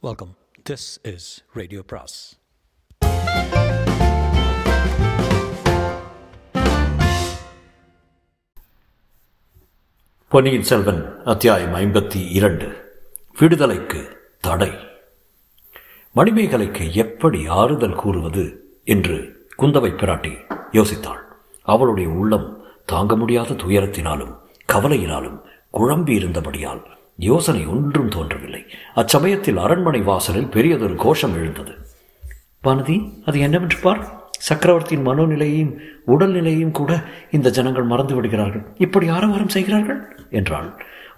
Welcome this is radio பிராஸ் பொன்னியின் செல்வன் அத்தியாயம் ஐம்பத்தி இரண்டு. விடுதலைக்கு தடை. மணிமேகலைக்கு எப்படி ஆறுதல் கூறுவது என்று குந்தவை பிராட்டி யோசித்தாள். அவளுடைய உள்ளம் தாங்க முடியாத துயரத்தினாலும் கவலையினாலும் குழம்பி இருந்தபடியால் யோசனை ஒன்றும் தோன்றவில்லை. அச்சமயத்தில் அரண்மனை வாசலில் பெரியதொரு கோஷம் எழுந்தது. வானதி அது என்னவென்று பார்? சக்கரவர்த்தியின் மனோநிலையையும் உடல்நிலையையும் கூட இந்த ஜனங்கள் மறந்து விடுகிறார்கள். இப்படி ஆரவாரம் செய்கிறார்கள்? என்றாள்.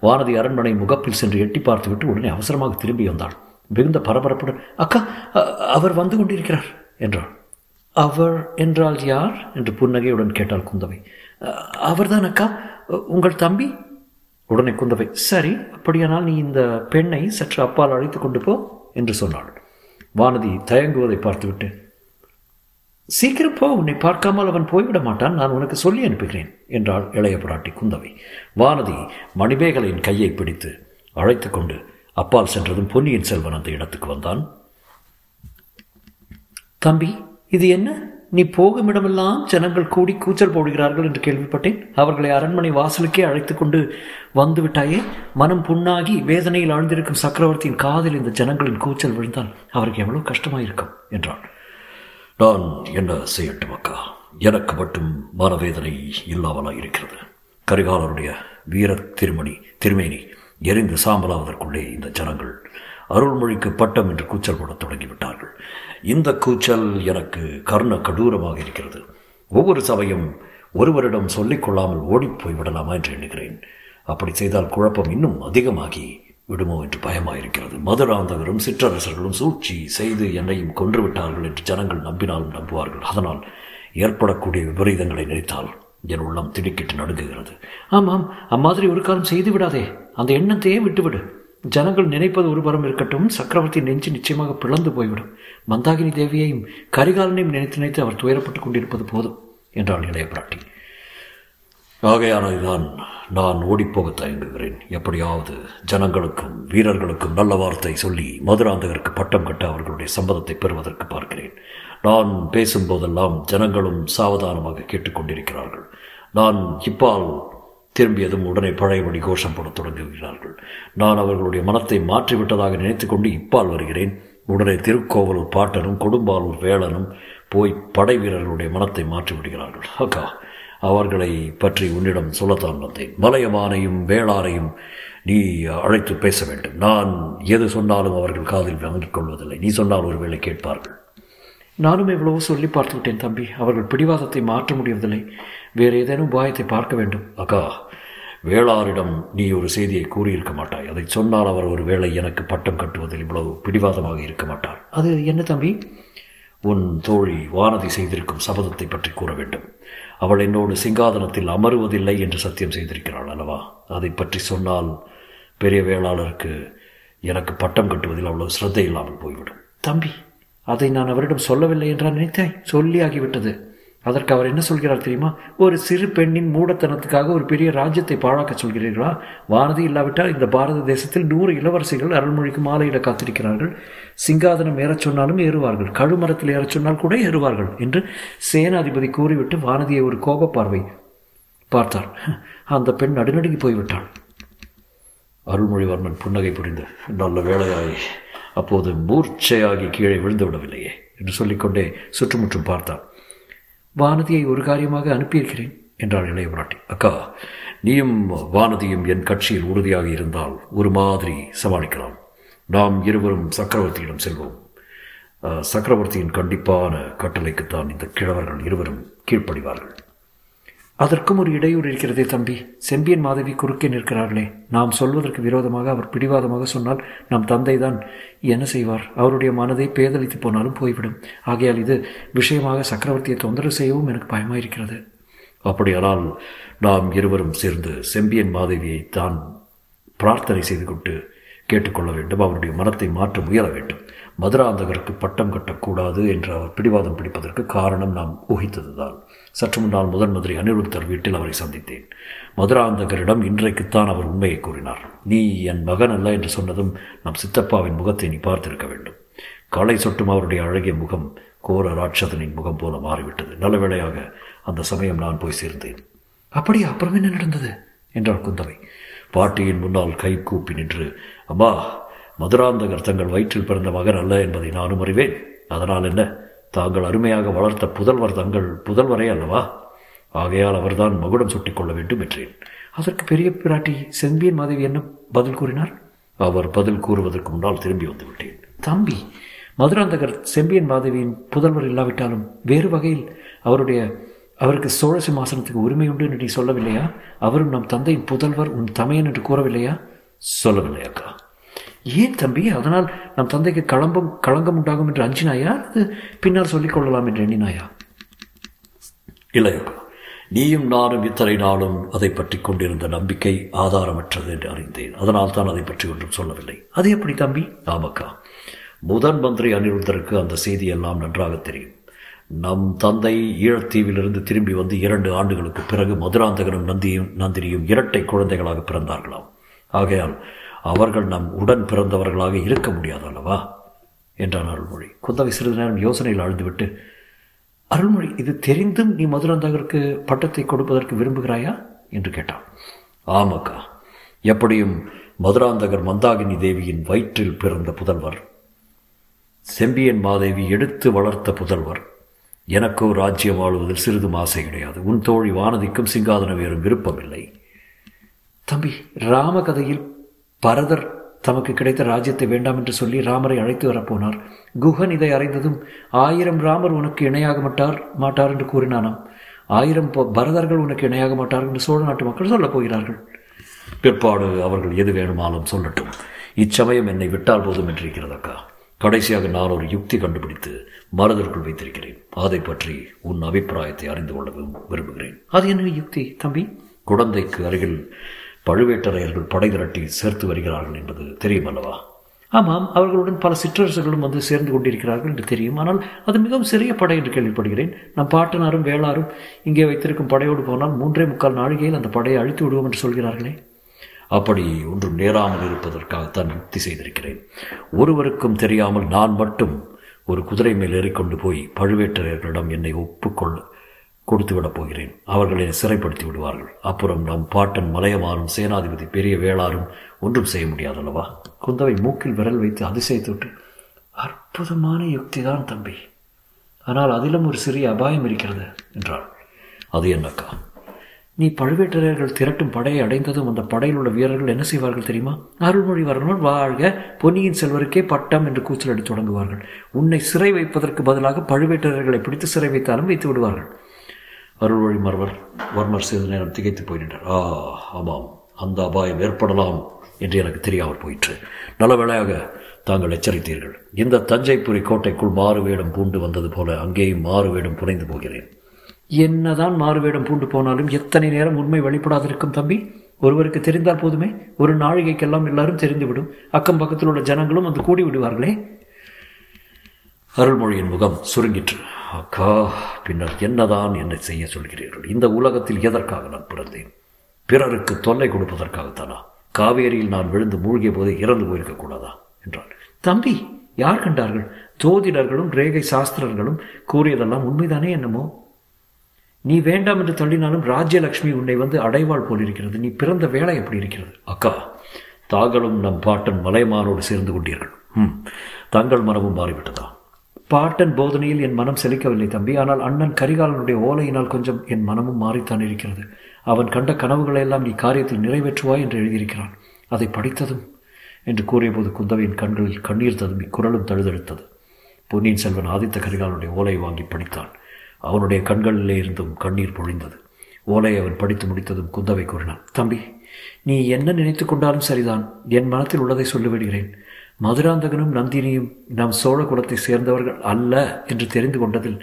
வானதி அரண்மனை முகப்பில் சென்று எட்டி பார்த்துவிட்டு உடனே அவசரமாக திரும்பி வந்தாள். மிகுந்த பரபரப்புடன் அக்கா அவர் வந்து கொண்டிருக்கிறார் என்றாள். அவர் என்றால் யார்? என்று புன்னகையுடன் கேட்டாள் குந்தவை. அவர்தான் அக்கா உங்கள் தம்பி? உடனே குந்தவை சரி அப்படியானால் நீ இந்த பெண்ணை சற்று அப்பால் அழைத்து கொண்டு போ என்று சொன்னாள். வானதி தயங்குவதை பார்த்துவிட்டு சீக்கிரம் போ உன்னை பார்க்காமல் அவன் போய்விட மாட்டான் நான் உனக்கு சொல்லி அனுப்புகிறேன் என்றாள் இளைய பிராட்டி குந்தவை. வானதி மணிமேகலையின் கையை பிடித்து அழைத்து கொண்டு அப்பால் சென்றதும் பொன்னியின் செல்வன் அந்த இடத்துக்கு வந்தான். தம்பி இது என்ன? நீ போகும் இடமெல்லாம் ஜனங்கள் கூடி கூச்சல் போடுகிறார்கள் என்று கேள்விப்பட்டேன். அவர்களை அரண்மனை வாசலுக்கே அழைத்து கொண்டு வந்து விட்டாயே மனம் புண்ணாகி வேதனையில் ஆழ்ந்திருக்கும் சக்கரவர்த்தியின் காதில் இந்த ஜனங்களின் கூச்சல் விழுந்தால் அவருக்கு எவ்வளவு கஷ்டமாயிருக்கும் என்றான் நான் என்ன செய்யட்டும் அக்கா? எனக்கு மட்டும் மனவேதனை இல்லாமலாக இருக்கிறது. கரிகாலருடைய வீர திருமணி திருமேனி எரிந்து சாம்பலாவதற்குள்ளே இந்த ஜனங்கள் அருள்மொழிக்கு பட்டம் என்று கூச்சல் போடத் தொடங்கிவிட்டார்கள். இந்த கூச்சல் எனக்கு கர்ண கடூரமாக இருக்கிறது. ஒவ்வொரு சபையும் ஒருவரிடம் சொல்லிக்கொள்ளாமல் ஓடிப்போய் விடலாமா என்று எண்ணுகிறேன். அப்படி செய்தால் குழப்பம் இன்னும் அதிகமாகி விடுமோ என்று பயமாயிருக்கிறது. மதுராந்தகரும் சிற்றரசர்களும் சூழ்ச்சி செய்து என்னையும் கொன்று விட்டார்கள் என்று ஜனங்கள் நம்பினாலும் நம்புவார்கள். அதனால் ஏற்படக்கூடிய விபரீதங்களை நினைத்தால் என் உள்ளம் திடுக்கிட்டு நடுங்குகிறது. ஆமாம் அம்மாதிரி ஒரு காலம் செய்து விடாதே. அந்த எண்ணத்தையே விட்டுவிடு. ஜனங்கள் நினைப்பது ஒரு இருக்கட்டும் சக்கரவர்த்தி நெஞ்சு நிச்சயமாக பிளந்து போய்விடும். மந்தாகினி தேவியையும் கரிகாலனையும் நினைத்து நினைத்து அவர் துயரப்பட்டுக் கொண்டிருப்பது போதும் என்றாள் இளைய பிராட்டி. ஆகையானதுதான் நான் ஓடிப்போக தயங்குகிறேன். எப்படியாவது ஜனங்களுக்கும் வீரர்களுக்கும் நல்ல வார்த்தை சொல்லி மதுராந்தகருக்கு பட்டம் கட்ட அவர்களுடைய சம்மதத்தை பெறுவதற்கு பார்க்கிறேன். நான் பேசும்போதெல்லாம் ஜனங்களும் சாவதானமாக கேட்டுக்கொண்டிருக்கிறார்கள் நான் இப்பால் திரும்பியதும் உடனே பழையபடி கோஷம் போடத் தொடங்குகிறார்கள். நான் அவர்களுடைய மனத்தை மாற்றிவிட்டதாக நினைத்துக்கொண்டு இப்பால் வருகிறேன். உடனே திருக்கோவலூர் பாட்டனும் கொடும்பாலூர் வேளனும் போய் படை வீரர்களுடைய மனத்தை மாற்றி விடுகிறார்கள் அக்கா அவர்களை பற்றி உன்னிடம் சொல்லத்தான் வந்தேன். மலையமானையும் வேளாரையும் நீ அழைத்து பேச வேண்டும். நான் எது சொன்னாலும் அவர்கள் காதில் வாங்கிக் கொள்வதில்லை. நீ சொன்னால் ஒருவேளை கேட்பார்கள். நானும் எவ்வளவோ சொல்லி பார்த்து விட்டேன் தம்பி. அவர்கள் பிடிவாதத்தை மாற்ற முடியவில்லை வேறு ஏதேனும் உபாயத்தை பார்க்க வேண்டும். அக்கா வேளாரிடம் நீ ஒரு செய்தியை கூறியிருக்க மாட்டாய். அதை சொன்னால் அவர் ஒரு வேளை எனக்கு பட்டம் கட்டுவதில் இவ்வளவு பிடிவாதமாக இருக்க மாட்டார். அது என்ன தம்பி? உன் தோழி வானதி செய்திருக்கும் சபதத்தை பற்றி கூற வேண்டும். அவள் என்னோடு சிங்காதனத்தில் அமருவதில்லை என்று சத்தியம் செய்திருக்கிறாள் அல்லவா? அதை பற்றி சொன்னால் பெரிய வேளாளருக்கு எனக்கு பட்டம் கட்டுவதில் அவ்வளவு சிரத்தை இல்லாமல் போய்விடும். தம்பி அதை நான் அவரிடம் சொல்லவில்லை என்றால் நினைத்தாய்? சொல்லி ஆகிவிட்டது அதற்கு அவர் என்ன சொல்கிறார் தெரியுமா? ஒரு சிறு பெண்ணின் மூடத்தனத்துக்காக ஒரு பெரிய ராஜ்யத்தை பாழாக்க சொல்கிறீர்களா? வானதி இல்லாவிட்டால் இந்த பாரத தேசத்தில் நூறு இளவரசிகள் அருள்மொழிக்கு மாலையிட காத்திருக்கிறார்கள். சிங்காதனம் ஏறச் சொன்னாலும் ஏறுவார்கள். கழுமரத்தில் ஏறச் சொன்னால் கூட ஏறுவார்கள் என்று சேனாதிபதி கூறிவிட்டு வானதியை ஒரு கோப பார்வை பார்த்தார். அந்த பெண் நடுநடுங்கி போய்விட்டாள். அருள்மொழிவர்மன் புன்னகை புரிந்து நல்ல வேலையாய் அப்போது மூர்ச்சையாகி கீழே விழுந்து விடவில்லையே என்று சொல்லிக்கொண்டே சுற்றுமுற்றும் பார்த்தான் வானதியை ஒரு காரியமாக அனுப்பியிருக்கிறேன் என்றாள் இளைய பிராட்டி. அக்கா நீயும் வானதியும் என் கட்சியில் உறுதியாக இருந்தால் ஒரு மாதிரி சமாளிக்கலாம். நாம் இருவரும் சக்கரவர்த்தியிடம் செல்வோம். சக்கரவர்த்தியின் கண்டிப்பான கட்டளைக்குத்தான் இந்த கிழவர்கள் இருவரும் கீழ்ப்படிவார்கள். அதற்கும் ஒரு இடையூறு இருக்கிறதே தம்பி. செம்பியன் மாதவி குறுக்கே நிற்கிறார்களே. நாம் சொல்வதற்கு விரோதமாக அவர் பிடிவாதமாக சொன்னால் நம் தந்தை தான் என்ன செய்வார்? அவருடைய மனதை பேதலித்து போனாலும் போய்விடும். ஆகையால் இது விஷயமாக சக்கரவர்த்தியை தொந்தரவு செய்யவும் எனக்கு பயமாயிருக்கிறது. அப்படியானால் நாம் இருவரும் சேர்ந்து செம்பியன் மாதவியை தான் பிரார்த்தனை செய்து கொண்டு கேட்டுக்கொள்ள வேண்டும் அவருடைய மனத்தை மாற்ற முயல வேண்டும். மதுராந்தகருக்கு பட்டம் கட்டக்கூடாது என்று அவர் பிடிவாதம் பிடிப்பதற்கு காரணம் நாம் ஊகித்ததுதான். சற்று முன்னால் முதன் மந்திரி அனிருத்தர் வீட்டில் அவரை சந்தித்தேன். மதுராந்தகரிடம் இன்றைக்குத்தான் அவர் உண்மையை கூறினார். நீ என் மகன் அல்ல என்று சொன்னதும் நம் சித்தப்பாவின் முகத்தை நீ பார்த்திருக்க வேண்டும். களை சொட்டும் அவருடைய அழகிய முகம் கோர ராட்சதனின் முகம் போல மாறிவிட்டது. நல்ல வேளையாக அந்த சமயம் நான் போய் சேர்ந்தேன். அப்படியா? அப்புறம் என்ன நடந்தது? என்றார் குந்தவை. பாட்டியின் முன்னால் கை கூப்பி நின்று அம்மா மதுராந்தகர் தங்கள் வயிற்றில் பிறந்த மகன் அல்ல என்பதை நானும் அறிவேன். அதனால் என்ன? தாங்கள் அருமையாக வளர்த்த புதல்வர் தங்கள் புதல்வரே அல்லவா? ஆகையால் அவர்தான் மகுடம் சுட்டிக் கொள்ள வேண்டும் என்றேன். அதற்கு பெரிய பிராட்டி செம்பியன் மாதவி என்ன பதில் கூறினார்? அவர் பதில் கூறுவதற்கு முன்னால் திரும்பி வந்து விட்டேன். தம்பி மதுராந்தகர் செம்பியன் மாதவியின் புதல்வர் இல்லாவிட்டாலும் வேறு வகையில் அவருடைய அவருக்கு சோழ சிம்மாசனத்துக்கு உரிமை உண்டு என்று நீ சொல்லவில்லையா? அவரும் நம் தந்தையின் புதல்வர் உன் தமையன் என்று கூறவில்லையா? சொல்லவில்லை அக்கா. ஏன் தம்பி? அதனால் நம் தந்தைக்கு களம்பம் களங்கம் உண்டாகும் என்று அஞ்சினாயா? அது பின்னால் சொல்லிக் கொள்ளலாம் என்று எண்ணினாயா? இல்லை அக்கா. நீயும் நானும் இத்தனை நாளும் அதை பற்றி கொண்டிருந்த நம்பிக்கை ஆதாரமற்றது என்று அறிந்தேன். அதனால் தான் அதை பற்றி ஒன்றும் சொல்லவில்லை. அது எப்படி தம்பி? ஆமக்கா முதன் மந்திரி அனிருத்தருக்கு அந்த செய்தி எல்லாம் நன்றாக தெரியும். நம் தந்தை ஈழத்தீவிலிருந்து திரும்பி வந்து இரண்டு ஆண்டுகளுக்கு பிறகு மதுராந்தகனும் நந்தியும் நந்தினியும் இரட்டை குழந்தைகளாக பிறந்தார்களாம். ஆகையால் அவர்கள் நம் உடன் பிறந்தவர்களாக இருக்க முடியாது அல்லவா என்றான் அருள்மொழி. குந்தவை சிறிது நேரம் யோசனையில் ஆழ்ந்துவிட்டு அருள்மொழி இது தெரிந்தும் நீ மதுராந்தகருக்கு பட்டத்தை கொடுப்பதற்கு விரும்புகிறாயா? என்று கேட்டான். ஆமாக்கா எப்படியும் மதுராந்தகர் மந்தாகினி தேவியின் வயிற்றில் பிறந்த புதல்வர் செம்பியன் மாதேவி எடுத்து வளர்த்த புதல்வர் எனக்கோ ராஜ்யம் ஆளுவதில் சிறிதும் ஆசை கிடையாது. உன் தோழி வானதிக்கும் சிங்காதன வேறும் விருப்பமில்லை. தம்பி ராம கதையில் பரதர் தமக்கு கிடைத்த ராஜ்யத்தை வேண்டாம் என்று சொல்லி ராமரை அழைத்து வரப்போனார். குஹன் இதை அறிந்ததும் ஆயிரம் ராமர் உனக்கு இணையாக மாட்டார் மாட்டார் என்று கூறினானாம். ஆயிரம் பரதர்கள் உனக்கு இணையாக மாட்டார் என்று சோழ நாட்டு மக்கள் சொல்லப் போகிறார்கள். பிற்பாடு அவர்கள் எது வேணுமாலும் சொல்லட்டும். இச்சமயம் என்னை விட்டால் போதும் என்றிருக்கிறதக்கா? கடைசியாக நான் ஒரு யுக்தி கண்டுபிடித்து மனதிற்குள் வைத்திருக்கிறேன். அதை பற்றி உன் அபிப்பிராயத்தை அறிந்து கொள்ள விரும்புகிறேன். அது என்ன யுக்தி தம்பி? குழந்தைக்கு அருகில் பழுவேட்டரையர்கள் படை திரட்டி சேர்த்து வருகிறார்கள் என்பது தெரியும் அல்லவா? ஆமாம் அவர்களுடன் பல சிற்றரசுகளும் வந்து சேர்ந்து கொண்டிருக்கிறார்கள் என்று தெரியும். ஆனால் அது மிகவும் சிறிய படை என்று கேள்விப்படுகிறேன். நம் பாட்டனாரும் வேளாரும் இங்கே வைத்திருக்கும் படையோடு போனால் மூன்றே முக்கால் நாழிகையில் அந்த படையை அழித்து விடுவோம் என்று சொல்கிறார்களே. அப்படி ஒன்றும் நேராமல் இருப்பதற்காகத்தான் யுக்தி செய்திருக்கிறேன். ஒருவருக்கும் தெரியாமல் நான் மட்டும் ஒரு குதிரை மேல் ஏறிக்கொண்டு போய் பழுவேட்டரையர்களிடம் என்னை ஒப்புக்கொள் கொடுத்து விடப் போகிறேன். அவர்களை சிறைப்படுத்தி விடுவார்கள். அப்புறம் நம் பாட்டன் மலையமாறும் சேனாதிபதி பெரிய வேளாரும் ஒன்றும் செய்ய முடியாதல்லவா? குந்தவை மூக்கில் விரல் வைத்து அதிசயித்து விட்டு அற்புதமான யுக்தி தான் தம்பி. ஆனால் அதிலும் ஒரு சிறிய அபாயம் இருக்கிறது என்றாள். அது என்னக்கா? நீ பழுவேட்டரையர்கள் திரட்டும் படையை அடைந்ததும் அந்த படையில் உள்ள வீரர்கள் என்ன செய்வார்கள் தெரியுமா? அருள்மொழிவர்மன் வாழ்க பொன்னியின் செல்வருக்கே பட்டம் என்று கூச்சலடி தொடங்குவார்கள். உன்னை சிறை வைப்பதற்கு பதிலாக பழுவேட்டரையர்களை பிடித்து சிறை வைத்தாலும் வைத்து விடுவார்கள். அருள்மொழிமர்வர் வர்மர் சிறிது நேரம் திகைத்து போயிட்டார் ஆ ஆமாம் அந்த அபாயம் ஏற்படலாம் என்று எனக்கு தெரியாமல் போயிற்று. நல்ல வேளையாக தாங்கள் எச்சரித்தீர்கள். இந்த தஞ்சைபுரி கோட்டைக்குள் மாறு வேடம் பூண்டு வந்தது போல அங்கேயும் மாறு வேடம் புனைந்து போகிறேன். என்னதான் மாறுவேடம் பூண்டு போனாலும் எத்தனை நேரம் உண்மை வெளிப்படாதிருக்கும் தம்பி? ஒருவருக்கு தெரிந்தால் போதுமே. ஒரு நாழிகைக்கெல்லாம் எல்லாரும் தெரிந்துவிடும். அக்கம் பக்கத்தில் உள்ள ஜனங்களும் வந்து கூடி விடுவார்களே. அருள்மொழியின் முகம் சுருங்கிற்று. அக்கா பின்னர் என்னதான் என்னை செய்ய சொல்கிறீர்கள்? இந்த உலகத்தில் எதற்காக நான் பிறந்தேன்? பிறருக்கு தொல்லை கொடுப்பதற்காகத்தானா? காவேரியில் நான் விழுந்து மூழ்கிய போது இறந்து போயிருக்க கூடாதா? என்றான் தம்பி யார் கண்டார்கள்? ஜோதிடர்களும் ரேகை சாஸ்திரர்களும் கூறியதெல்லாம் உண்மைதானே என்னமோ? நீ வேண்டாம் என்று தள்ளினாலும் ராஜ்யலட்சுமி உன்னை வந்து அடைவாள் போலிருக்கிறது நீ பிறந்த வேலை எப்படி இருக்கிறது? அக்கா தாங்களும் நம் பாட்டன் மலைமானோடு சேர்ந்து கொண்டீர்கள். ம் தங்கள் மனமும் மாறிவிட்டதா? பாட்டன் போதனையில் என் மனம் செழிக்கவில்லை தம்பி. ஆனால் அண்ணன் கரிகாலனுடைய ஓலையினால் கொஞ்சம் என் மனமும் மாறித்தான் இருக்கிறது. அவன் கண்ட கனவுகளையெல்லாம் நீ காரியத்தில் நிறைவேற்றுவாய் என்று எழுதியிருக்கிறான். அதை படித்ததும் என்று கூறியபோது குந்தவையின் கண்களில் கண்ணீர் ததும்பி குரலும் தழுதெழுத்தது. பொன்னியின் செல்வன் ஆதித்த கரிகாலனுடைய ஓலையை வாங்கி படித்தான். அவனுடைய கண்களிலே இருந்தும் கண்ணீர் பொழிந்தது. ஓலை அவன் படித்து முடித்ததும் குந்தவை கூறினான் தம்பி நீ என்ன நினைத்து கொண்டாலும் சரிதான். என் மனத்தில் உள்ளதை சொல்லிவிடுகிறேன். மதுராந்தகனும் நந்தினியும் நம் சோழ குலத்தை சேர்ந்தவர்கள் அல்ல என்று தெரிந்து கொண்டதில்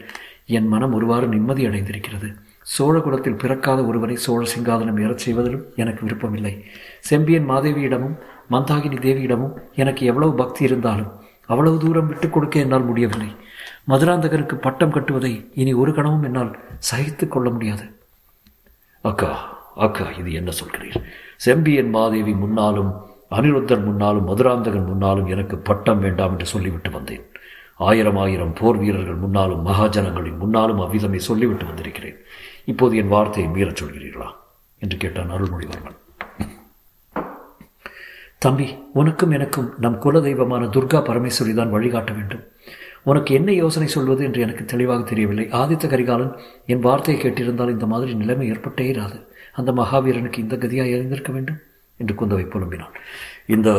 என் மனம் ஒருவாறு நிம்மதி அடைந்திருக்கிறது. சோழ குலத்தில் பிறக்காத ஒருவரை சோழ சிங்காதனம் ஏறச் செய்வதிலும் எனக்கு விருப்பமில்லை. செம்பியன் மாதேவியிடமும் மந்தாகினி தேவியிடமும் எனக்கு எவ்வளவு பக்தி இருந்தாலும் அவ்வளவு தூரம் விட்டுக் கொடுக்க என்னால் முடியவில்லை. மதுராந்தகருக்கு பட்டம் கட்டுவதை இனி ஒரு கணமும் என்னால் சகித்து கொள்ள முடியாது. அக்கா அக்கா இது என்ன சொல்கிறீர்? செம்பியன் மாதேவி முன்னாலும் அனிருத்தர் முன்னாலும் மதுராந்தகன் முன்னாலும் எனக்கு பட்டம் வேண்டாம் என்று சொல்லிவிட்டு வந்தேன். ஆயிரம் ஆயிரம் போர் வீரர்கள் முன்னாலும் மகாஜனங்களின் முன்னாலும் அவ்விதமே சொல்லிவிட்டு வந்திருக்கிறேன். இப்போது என் வார்த்தையை மீறச் சொல்கிறீர்களா? என்று கேட்டான் அருள்மொழிவர்மன். தம்பி உனக்கும் எனக்கும் நம் குலதெய்வமான துர்கா பரமேஸ்வரி தான் வழிகாட்ட வேண்டும். உனக்கு என்ன யோசனை சொல்வது என்று எனக்கு தெளிவாக தெரியவில்லை. ஆதித்த கரிகாலன் என் வார்த்தையை கேட்டிருந்தால் இந்த மாதிரி நிலைமை ஏற்பட்டே இராது. அந்த மகாவீரனுக்கு இந்த கதியாக இருந்திருக்க வேண்டும்? என்று குந்தவை புலம்பினான் இந்த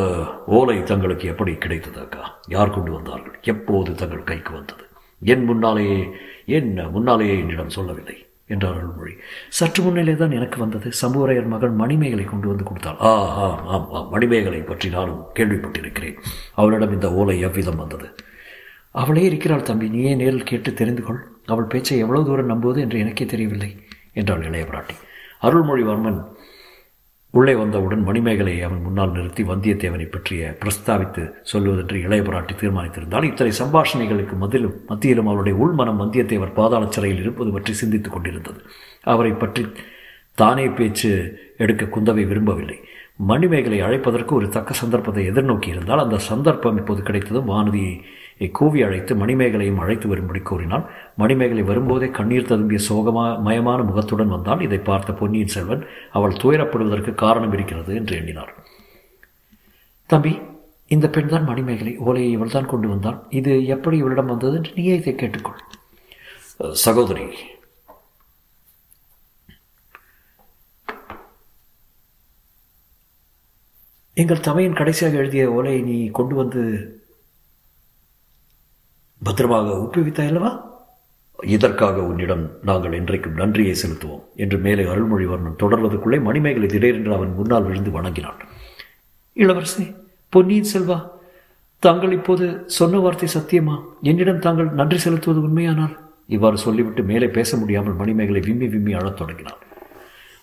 ஓலை தங்களுக்கு எப்படி கிடைத்தது அக்கா? யார் கொண்டு வந்தார்கள்? எப்போது தங்கள் கைக்கு வந்தது? என் முன்னாலேயே என்ன முன்னாலேயே என்னிடம் சொல்லவில்லை. என்றார் அருள்மொழி. சற்று முன்னிலே தான் எனக்கு வந்தது. சம்புவரையர் மகள் மணிமேகலை கொண்டு வந்து கொடுத்தாள். ஆ ஆம் ஆம் ஆம். மணிமேகலை பற்றி நானும் கேள்விப்பட்டிருக்கிறேன். அவளிடம் இந்த ஓலை எவ்விதம் வந்தது? அவளே இருக்கிறாள் தம்பி. நீயே நேரில் கேட்டு தெரிந்து கொள். அவள் பேச்சை எவ்வளவு தூரம் நம்புவது என்று எனக்கே தெரியவில்லை என்றாள் இளைய பிராட்டி அருள்மொழிவர்மன் உள்ளே வந்தவுடன் மணிமேகலையை அவன் முன்னால் நிறுத்தி வந்தியத்தேவனை பற்றிய பிரஸ்தாவித்து சொல்லுவதென்று இளைய பிராட்டி தீர்மானித்திருந்தால் இத்தனை சம்பாஷணைகளுக்கு மதிலும் மத்தியிலும் அவருடைய உள்மனம் வந்தியத்தேவர் பாதாள சிறையில் இருப்பது பற்றி சிந்தித்துக் கொண்டிருந்தது. அவரை பற்றி தானே பேச்சு எடுக்க குந்தவை விரும்பவில்லை. மணிமேகலை அழைப்பதற்கு ஒரு தக்க சந்தர்ப்பத்தை எதிர்நோக்கி இருந்தால் அந்த சந்தர்ப்பம் இப்போது கிடைத்ததும் வானதியை கூவி அழைத்து மணிமேகலையும் அழைத்து வரும்படி கூறினான். மணிமேகலை வரும்போதே கண்ணீர் ததும்பிய சோகமா மயமான முகத்துடன் வந்தால் இதை பார்த்த பொன்னியின் செல்வன் அவள் துயரப்படுவதற்கு காரணம் இருக்கிறது என்று எண்ணினார். தம்பி இந்த பெண் தான் மணிமேகலை. ஓலையை இவள் தான் கொண்டு வந்தாள் இது எப்படி இவளிடம் வந்தது என்று நீயே இதை கேட்டுக்கொள். சகோதரி எங்கள் தமையின் கடைசியாக எழுதிய ஓலையை நீ கொண்டு வந்து பத்திரமாக ஒப்புவித்தாய் அல்லவா இதற்காக உன்னிடம் நாங்கள் இன்றைக்கும் நன்றியை செலுத்துவோம் என்று மேலே அருள்மொழிவர்மன் தொடர்வதற்குள்ளே மணிமேகலை திடீரென்று அவன் முன்னால் விழுந்து வணங்கினான். இளவரசே பொன்னியின் செல்வா தாங்கள் இப்போது சொன்ன வார்த்தை சத்தியமா? என்னிடம் தாங்கள் நன்றி செலுத்துவது உண்மையானால்? இவ்வாறு சொல்லிவிட்டு மேலே பேச முடியாமல் மணிமேகலை விம்மி விம்மி அழத் தொடங்கினாள்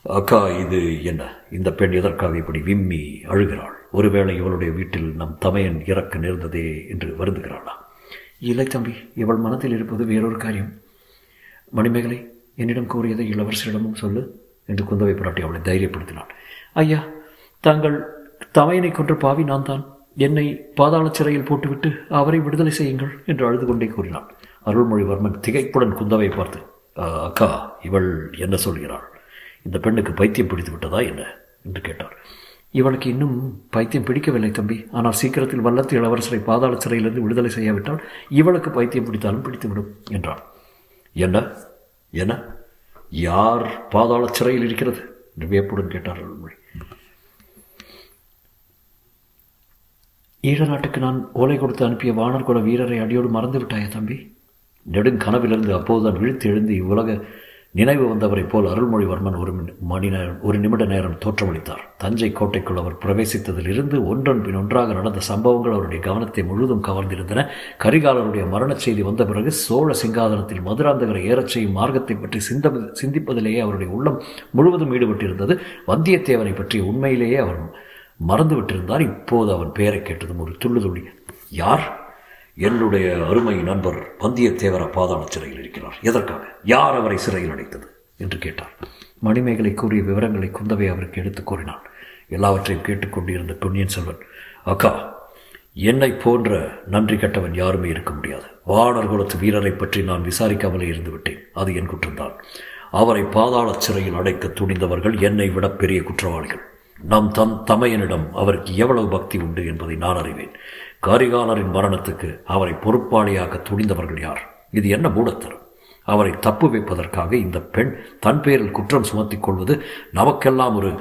அக்கா இது என்ன? இந்த பெண் எதற்காக இப்படி விம்மி அழுகிறாள்? ஒருவேளை இவளுடைய வீட்டில் நம் தமையன் இறக்க நேர்ந்ததே என்று வருந்துகிறாளா? இல்லை தம்பி இவள் மனத்தில் இருப்பது வேறொரு காரியம். மணிமேகலை என்னிடம் கூறியதை இளவரசரிடமும் சொல்லு என்று குந்தவை பிராட்டி அவளை தைரியப்படுத்தினாள். ஐயா தாங்கள் தமையனை கொன்ற பாவி நான் தான் என்னை பாதாள சிறையில் போட்டுவிட்டு அவரை விடுதலை செய்யுங்கள் என்று அழுது கொண்டே கூறினாள். அருள்மொழிவர்மன் திகைப்புடன் குந்தவை பார்த்து அக்கா இவள் என்ன சொல்கிறாள்? இந்த பெண்ணுக்கு பைத்தியம் பிடித்து விட்டதா என்ன? என்று கேட்டார். இவளுக்கு இன்னும் பைத்தியம் பிடிக்கவில்லை தம்பி. ஆனால் சீக்கிரத்தில் வல்லத்து இளவரசரை பாதாள சிறையிலிருந்து விடுதலை செய்யாவிட்டால் இவளுக்கு பைத்தியம் பிடித்தாலும் பிடித்துவிடும் என்றான். என்ன? என்ன? யார் பாதாள சிறையில் இருக்கிறது? என்று வியப்புடன் கேட்டார் அருள்மொழி. ஈழ நாட்டுக்கு நான் ஓலை கொடுத்து அனுப்பிய வானர் குல வீரரை அடியோடு மறந்து விட்டாயா தம்பி? நெடுங்கனவிலிருந்து அப்போதுதான் விழித்து எழுந்து இவ்வுலக நினைவு வந்தவரைப் போல் அருள்மொழிவர்மன் ஒரு மணி நேரம் ஒரு நிமிட நேரம் தோற்றமளித்தார். தஞ்சை கோட்டைக்குள் அவர் பிரவேசித்ததிலிருந்து ஒன்றன் பின் ஒன்றாக நடந்த சம்பவங்கள் அவருடைய கவனத்தை முழுதும் கவர்ந்திருந்தன. கரிகாலருடைய மரணச் செய்தி வந்த பிறகு சோழ சிங்காதனத்தில் மதுராந்தகரை ஏறச் செய்யும் மார்க்கத்தை பற்றி சிந்த சிந்திப்பதிலேயே அவருடைய உள்ளம் முழுவதும் ஈடுபட்டிருந்தது. வந்தியத்தேவனை பற்றிய உண்மையிலேயே அவர் மறந்துவிட்டிருந்தார். இப்போது அவன் பெயரை கேட்டதும் ஒரு துள்ளுதுள்ளி யார்? என்னுடைய அருமை நண்பர் வந்தியத்தேவர பாதாள சிறையில் இருக்கிறார். எதற்காக? யார் அவரை சிறையில் அடைத்தது? என்று கேட்டார். மணிமேகலை கூறிய விவரங்களை குந்தவை அவருக்கு எடுத்துக் கூறினான். எல்லாவற்றையும் கேட்டுக்கொண்டிருந்த பொன்னியின் செல்வன் அக்கா என்னை போன்ற நன்றி கட்டவன் யாருமே இருக்க முடியாது. வாடர் குலத்து வீரரை பற்றி நான் விசாரிக்காமலே இருந்து விட்டேன். அது என் குற்றம்தான். அவரை பாதாள சிறையில் அடைக்க துணிந்தவர்கள் என்னை விட பெரிய குற்றவாளிகள். நம் தம் தமையனிடம் அவருக்கு எவ்வளவு பக்தி உண்டு என்பதை நான் அறிவேன். கரிகாலரின் மரணத்துக்கு அவரை பொறுப்பாளியாக துணிந்தவர்கள் யார்? இது என்ன மூடத்தரும் அவரை தப்பு வைப்பதற்காக இந்த பெண் தன் பேரில் குற்றம் சுமத்திக் கொள்வது நமக்கெல்லாம் ஒரு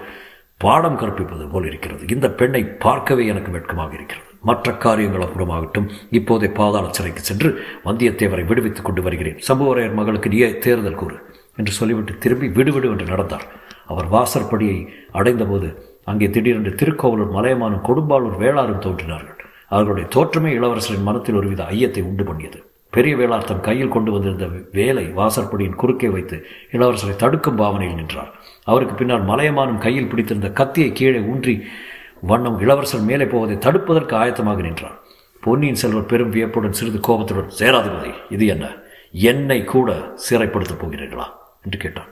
பாடம் கற்பிப்பது போல் இருக்கிறது. இந்த பெண்ணை பார்க்கவே எனக்கு வெட்கமாக இருக்கிறது. மற்ற காரியங்கள் அப்புறமாகட்டும் இப்போதே பாதாள சிறைக்கு சென்று வந்தியத்தேவரை விடுவித்துக் கொண்டு வருகிறேன். சம்புவரையர் மகளுக்கு நீ தேர்தல் கூறு என்று சொல்லிவிட்டு திரும்பி விடுவிடு என்று நடந்தார். அவர் வாசற்படியை அடைந்தபோது அங்கே திடீரென்று திருக்கோவலூர் மலையமானும் கொடும்பாளூர் வேளாரும் தோன்றினார்கள். அவர்களுடைய தோற்றமே இளவரசரின் மனத்தில் ஒருவித ஐயத்தை உண்டு பண்ணியது. பெரிய வேளார் தன் கையில் கொண்டு வந்திருந்த வேலை வாசற்படியின் குறுக்கே வைத்து இளவரசரை தடுக்கும் பாவனையில் நின்றார். அவருக்கு பின்னால் மலையமானும் கையில் பிடித்திருந்த கத்தியை கீழே ஊன்றி வண்ணம் இளவரசர் மேலே போவதை தடுப்பதற்கு ஆயத்தமாக நின்றார். பொன்னியின் செல்வர் பெரும் வியப்புடன் சிறிது கோபத்துடன் சேராதிபதி இது என்ன? என்னை கூட சிறைப்படுத்தப் போகிறீர்களா? என்று கேட்டார்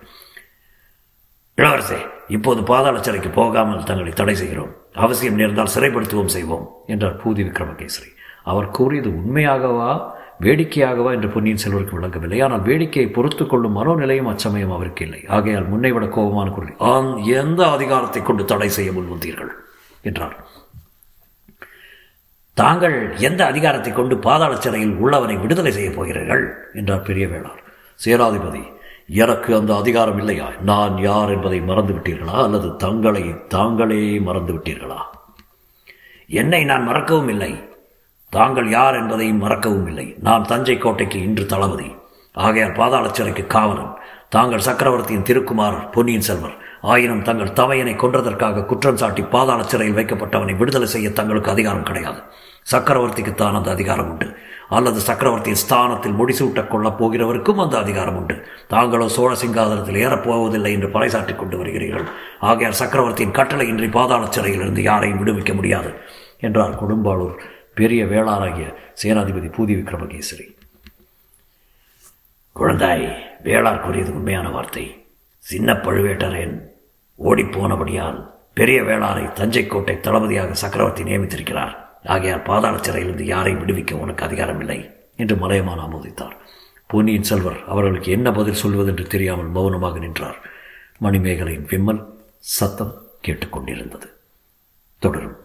இளவரசே இப்போது பாதாள சிறைக்கு போகாமல் தங்களை தடை செய்கிறோம். அவசியம் நேர்ந்தால் சிறைப்படுத்துவோம் செய்வோம் என்றார் பூதி விக்ரமகேசரி. அவர் கூறியது உண்மையாகவா வேடிக்கையாகவா என்று பொன்னியின் செல்வருக்கு விளங்கவில்லை. ஆனால் வேடிக்கையை பொறுத்து கொள்ளும் மனோநிலையும் அச்சமயம் அவருக்கு இல்லை. ஆகையால் முன்னை விட கோபமான குரல் ஆம் எந்த அதிகாரத்தை கொண்டு தடை செய்ய முன்வந்தீர்கள்? என்றார். தாங்கள் எந்த அதிகாரத்தை கொண்டு பாதாள சிறையில் உள்ளவனை விடுதலை செய்யப் போகிறீர்கள்? என்றார் பெரிய வேளார் சேராதிபதி எனக்கு அந்த அதிகாரம் இல்லையா? நான் யார் என்பதை மறந்து விட்டீர்களா? அல்லது தங்களை தாங்களே மறந்து விட்டீர்களா? என்னை நான் மறக்கவும் இல்லை. தாங்கள் யார் என்பதை மறக்கவும் இல்லை. நான் தஞ்சை கோட்டைக்கு இன்று தளபதி. ஆகையால் பாதாள சிறைக்கு காவலன். தாங்கள் சக்கரவர்த்தியின் திருக்குமாரர் பொன்னியின் செல்வர். ஆயினும் தங்கள் தமையனை கொன்றதற்காக குற்றம் சாட்டி பாதாள சிறையில் வைக்கப்பட்டவனை விடுதலை செய்ய தங்களுக்கு அதிகாரம் கிடையாது. சக்கரவர்த்திக்கு தான் அந்த அதிகாரம் உண்டு. அல்லது சக்கரவர்த்தியின் ஸ்தானத்தில் முடிசூட்டக் கொள்ளப் போகிறவருக்கும் அந்த அதிகாரம் உண்டு. தாங்களோ சோழ சிங்காதனத்தில் ஏறப்போவதில்லை என்று பறைசாட்டி கொண்டு வருகிறீர்கள். ஆகையால் சக்கரவர்த்தியின் கட்டளையின்றி பாதாள சிறையிலிருந்து யாரையும் விடுவிக்க முடியாது என்றார் கொடும்பாளூர் பெரிய வேளாராகிய சேனாதிபதி பூதி விக்ரமகேசரி. குழந்தாய் வேளார் கூறியது உண்மையான வார்த்தை. சின்ன பழுவேட்டரேன் ஓடிப்போனபடியால் பெரிய வேளாரை தஞ்சை கோட்டை தளபதியாக சக்கரவர்த்தி நியமித்திருக்கிறார். ஆகையால் பாதாள சிறையிலிருந்து யாரையும் விடுவிக்க உனக்கு அதிகாரம் இல்லை என்று மலையமான் ஆமோதித்தார். பொன்னியின் செல்வர் அவர்களுக்கு என்ன பதில் சொல்வதென்று தெரியாமல் மௌனமாக நின்றார். மணிமேகலையின் விம்மல் சத்தம் கேட்டுக்கொண்டிருந்தது. தொடரும்.